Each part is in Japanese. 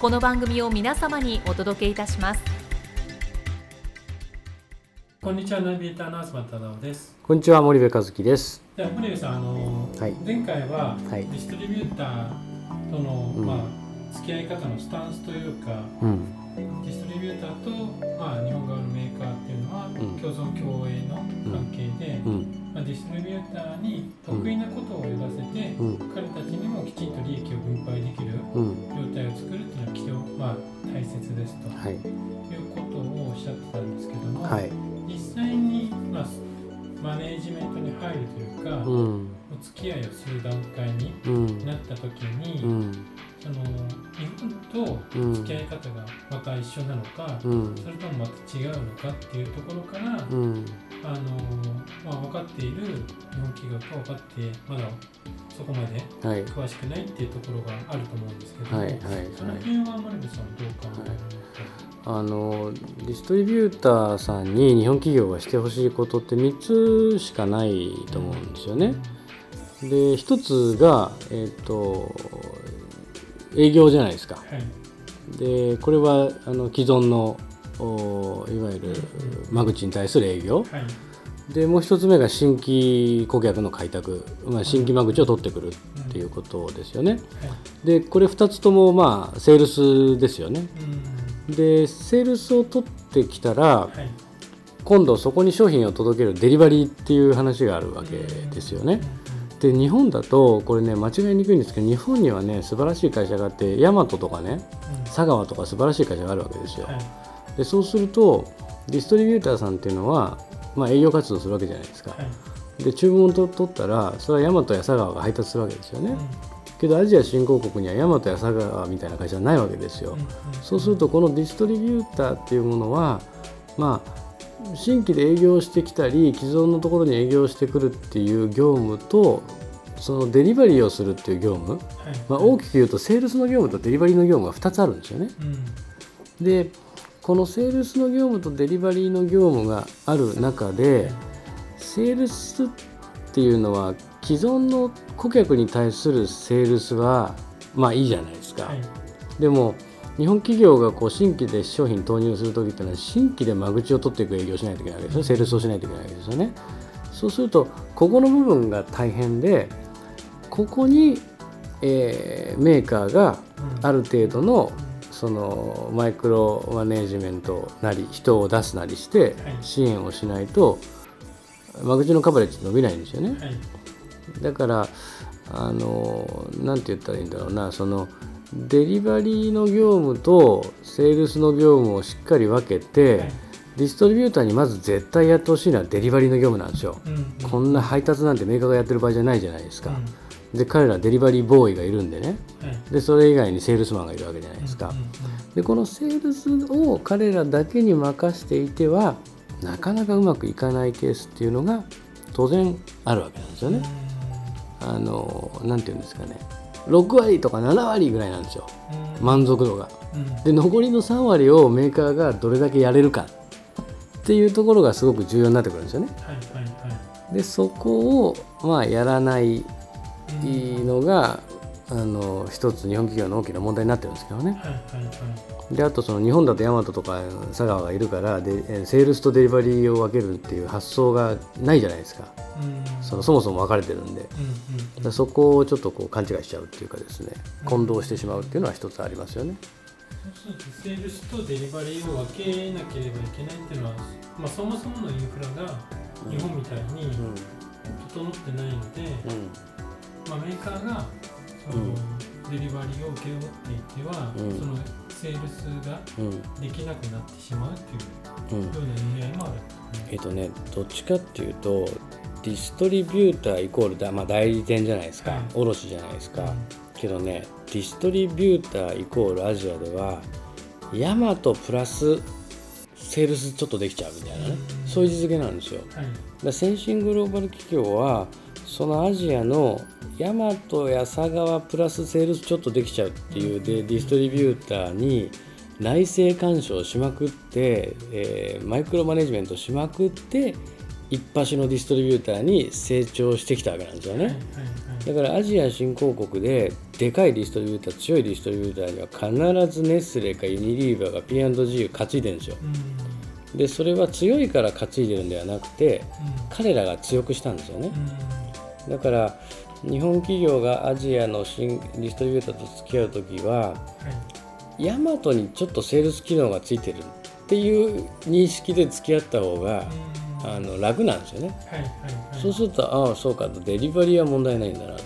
この番組を皆様にお届けいたします。こんにちはナビゲーターの東忠夫です。こんにちは森部和樹です。じゃあ森部さんあの、はい。前回は、はい。ディストリビューターとの、うん。まあ付き合い方のスタンスというかうんディストリビューターと、まあ、日本側のメーカーっていうのは、ん。共存共栄の関係で、うん。まあ、ディストリビューターに得意なことを言わせて、うん。彼たちにもきちんと利益を分配できるうん。状態を作るっていうのは基本、まあ、大切ですと、はい。い、うことをおっしゃってたんですけども、はい。実際に、まあ、マネージメントに入るというか、うん。お付き合いをする段階にうん。なった時に、うんその日本と付き合い方がまた一緒なのか、うん。それともまた違うのかっていうところから、うん。あのまあ、分かっている日本企業と分かってまだそこまではい。詳しくないっていうところがあると思うんですけども、はいはい。その辺は森部さんどう考えられますか、あのディストリビューターさんに日本企業がしてほしいことって3つしかないと思うんですよね。で1つが、えっと営業じゃないですか。はい。でこれはあの既存のおいわゆる間口に対する営業。はい。でもう一つ目が新規顧客の開拓、まあ、新規間口を取ってくるっていうことですよね。はい。でこれ2つともまあセールスですよね。うん。でセールスを取ってきたらはい。今度そこに商品を届けるデリバリーっていう話があるわけですよね。で日本だとこれね間違いにくいんですけど日本にはね素晴らしい会社があってヤマトとかねうん佐川とか素晴らしい会社があるわけですよ。はいでそうするとディストリビューターさんっていうのは、まあ、営業活動するわけじゃないですか。はいで注文を取ったらそれはヤマトや佐川が配達するわけですよね。けどアジア新興国にはヤマトや佐川みたいな会社はないわけですよ。そうするとこのディストリビューターっていうものはまあ新規で営業してきたり既存のところに営業してくるっていう業務とそのデリバリーをするっていう業務、はい。まあ、大きく言うとセールスの業務とデリバリーの業務が2つあるんですよね。うん。でこのセールスの業務とデリバリーの業務がある中でセールスっていうのは既存の顧客に対するセールスはまあいいじゃないですか。はい。でも日本企業がこう新規で商品投入する時っていうのは新規で間口を取っていく営業をしないといけないわけですよセールスをしないといけないわけですよね。そうするとここの部分が大変でここに、えーメーカーがうんある程度のそのマイクロマネージメントなり人を出すなりしてはい。支援をしないと間口のカバレッジ伸びないんですよね。はい。だからあのなんて言ったらいいんだろうなそのデリバリーの業務とセールスの業務をしっかり分けて、はいディストリビューターにまず絶対やってほしいのはデリバリーの業務なんですよ。うんこんな配達なんてメーカーがやってる場合じゃないじゃないですか。うんで彼らはデリバリーボーイがいるんでねはいでそれ以外にセールスマンがいるわけじゃないですか。うんうんでこのセールスを彼らだけに任していてはなかなかうまくいかないケースっていうのが当然あるわけなんですよね。あのなんて言うんですかね6割とか7割ぐらいなんですよ。うん。満足度が。うん。で残りの3割をメーカーがどれだけやれるか。っていうところがすごく重要になってくるんですよね。はいはいはい。でそこをまあやらないうん。のがあの一つ日本企業の大きな問題になってるんですけどね。はいはいはい。であとその日本だとヤマトとか佐川がいるからでえーセールスとデリバリーを分けるっていう発想がないじゃないですか。うん。そのそもそも分かれてるんで。うんうんらそこをちょっとこう勘違いしちゃうっていうかですね。混同してしまうっていうのは一つありますよね。そうするとセールスとデリバリーを分けなければいけないっていうのは、まあ、そもそものインフラが日本みたいにうん。整ってないので、うん。まあ、メーカーがデリバリーを請け負っていては、うん。そのセールスがうんできなくなってしまうっていううん。ような意味合いもある、えっとねどっちかっていうとディストリビューターイコールだ、まあ、代理店じゃないですか、はい。卸じゃないですか、けどねディストリビューターイコールアジアではヤマトプラスセールスちょっとできちゃうみたいなね、うん。そういう位置づけなんですよ。はい。ら先進グローバル企業はそのアジアのヤマトや佐川プラスセールスちょっとできちゃうっていうでディストリビューターに内政干渉しまくって、えーマイクロマネジメントしまくって一発のディストリビューターに成長してきたわけなんですよね。だからアジア新興国ででかいディストリビューター強いディストリビューターには必ずネスレかユニリーバーが P&G を担いでるんですよ。うん。でそれは強いから担いでるんではなくてうん。彼らが強くしたんですよね。うん。だから日本企業がアジアの新ディストリビューターと付き合う時ははい。ヤマトにちょっとセールス機能がついてるっていう認識で付き合った方がうん。あの楽なんですよね。はいはいはい。そうするとああそうかとデリバリーは問題ないんだなと。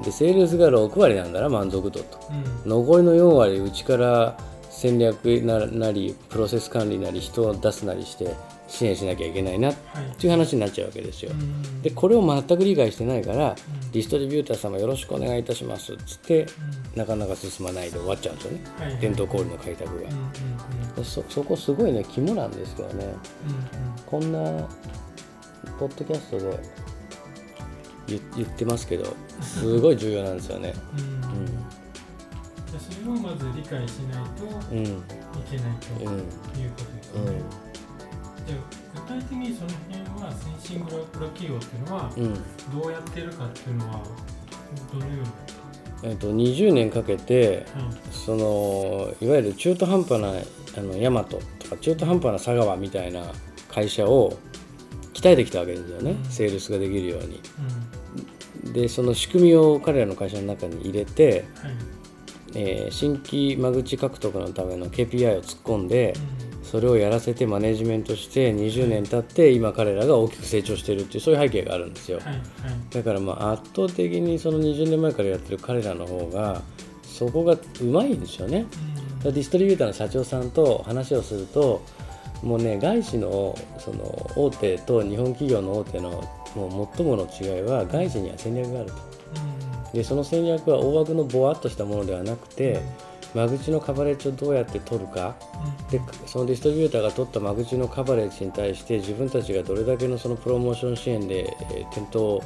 うでセールスが6割なんだな満足度と。んうん。残りの4割うちから戦略ななりプロセス管理なり人を出すなりして支援しなきゃいけないなっはい。ていう話になっちゃうわけですよ。うん。でこれを全く理解してないからうん。ディストリビューター様よろしくお願いいたしますっつってうん。なかなか進まないで終わっちゃうんですよね。伝統小売の開拓が。そそこすごいね肝なんですけどね。うんこんなポッドキャストで言言ってますけどすごい重要なんですよね。うん。それをまず理解しないとうん。いけないとうんいうことですうん。ね。じゃあ具体的にその辺は先進グローバル企業っていうのはうん。どうやってるかっていうのはどのように、えっと20年かけてはいそのいわゆる中途半端なあのヤマトとか中途半端な佐川みたいな会社を鍛えてきたわけですよね、うん。セールスができるように。うん。でその仕組みを彼らの会社の中に入れて、はい。えー新規間口獲得のための KPI を突っ込んでうんそれをやらせてマネジメントして20年経って今彼らが大きく成長しているっていうそういう背景があるんですよ。はいはい。だからまあ圧倒的にその20年前からやってる彼らの方がそこがうまいんですよね。うん。ディストリビューターの社長さんと話をするともうね外資のその大手と日本企業の大手のもう最もの違いは外資には戦略があると。でその戦略は大枠のぼわっとしたものではなくて間口のカバレッジをどうやって取るかでそのディストリビューターが取った間口のカバレッジに対して自分たちがどれだけのそのプロモーション支援で、えー店頭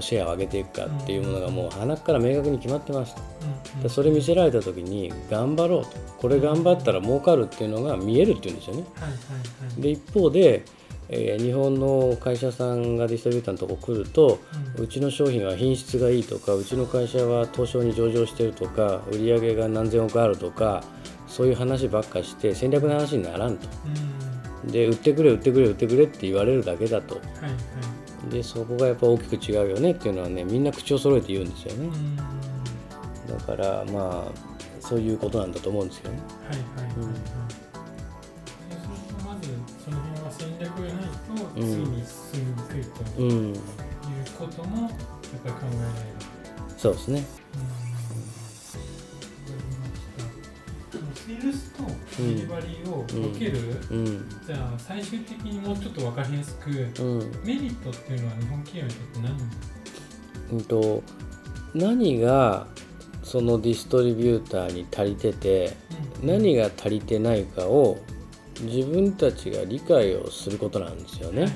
シェアを上げていくかっていうものがもう鼻から明確に決まってますと。でそれ見せられた時に頑張ろうとこれ頑張ったら儲かるっていうのが見えるっていうんですよね。はいはいはいで一方で、えー日本の会社さんがディストリビューターのとこ来ると、うちの商品は品質がいいとかうちの会社は東証に上場してるとか売り上げが何千億あるとかそういう話ばっかして戦略の話にならんと。うん。で売ってくれ売ってくれ売ってくれって言われるだけだと。はいはい。でそこがやっぱ大きく違うよねっていうのはねみんな口を揃えて言うんですよね。うん。だからまあそういうことなんだと思うんですよね。はいはいはい。はい。まずその辺は戦略がないと次に進みにくいとういうん。こともやっぱり考えられる。そうですね。そのセールスとデリバリーを分ける、うん。じゃあ最終的にもうちょっと分かりやすくうん。メリットっていうのは日本企業にとって何うんと何がそのディストリビューターに足りてて何が足りてないかを自分たちが理解をすることなんですよね。はい。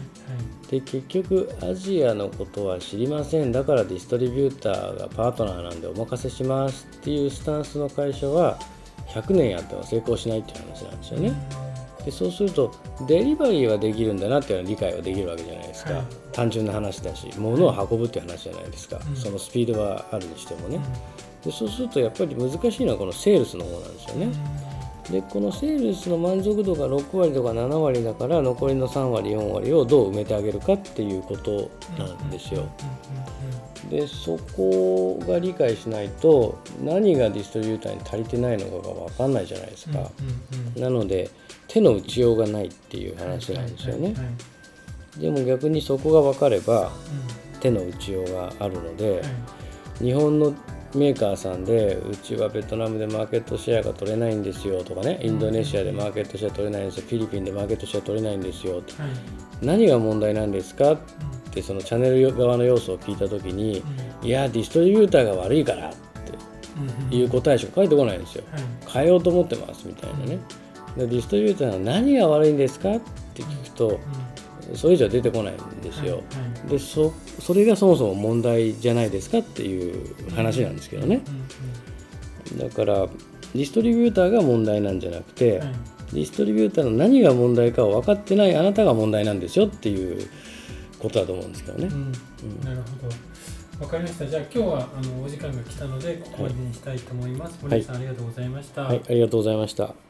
で結局アジアのことは知りません。だからディストリビューターがパートナーなんでお任せしますっていうスタンスの会社は100年やっても成功しないっていう話なんですよね。でそうするとデリバリーはできるんだなっていうのは理解はできるわけじゃないですか、はい。単純な話だし物を運ぶっていう話じゃないですか、うん。そのスピードはあるにしてもうん。ね、でそうするとやっぱり難しいのはこのセールスの方なんですよね。でこのセールスの満足度が6割とか7割だから残りの3割4割をどう埋めてあげるかっていうことなんですよ。でそこが理解しないと何がディストリビューターに足りてないのかが分かんないじゃないですか。なので手の打ちようがないっていう話なんですよね。でも逆にそこが分かれば手の打ちようがあるので、日本のメーカーさんでうちはベトナムでマーケットシェアが取れないんですよとかねインドネシアでマーケットシェア取れないんですよフィリピンでマーケットシェア取れないんですよと、はい、何が問題なんですかってそのチャンネル側の要素を聞いた時に、うん、いやディストリビューターが悪いからっていう答えしか返ってこないんですよ、はい、変えようと思ってますみたいなね、でディストリビューターは何が悪いんですかって聞くと、それ以上出てこないんですよ、はいはい、でそそれがそもそも問題じゃないですかっていう話なんですけどね、だからディストリビューターが問題なんじゃなくて、はい、ディストリビューターの何が問題かを分かってないあなたが問題なんですよっていうことだと思うんですけどね。うん、なるほどわかりました。じゃあ今日はあのお時間が来たのでここまでにしたいと思います。森さん、ありがとうございました。はい、ありがとうございました。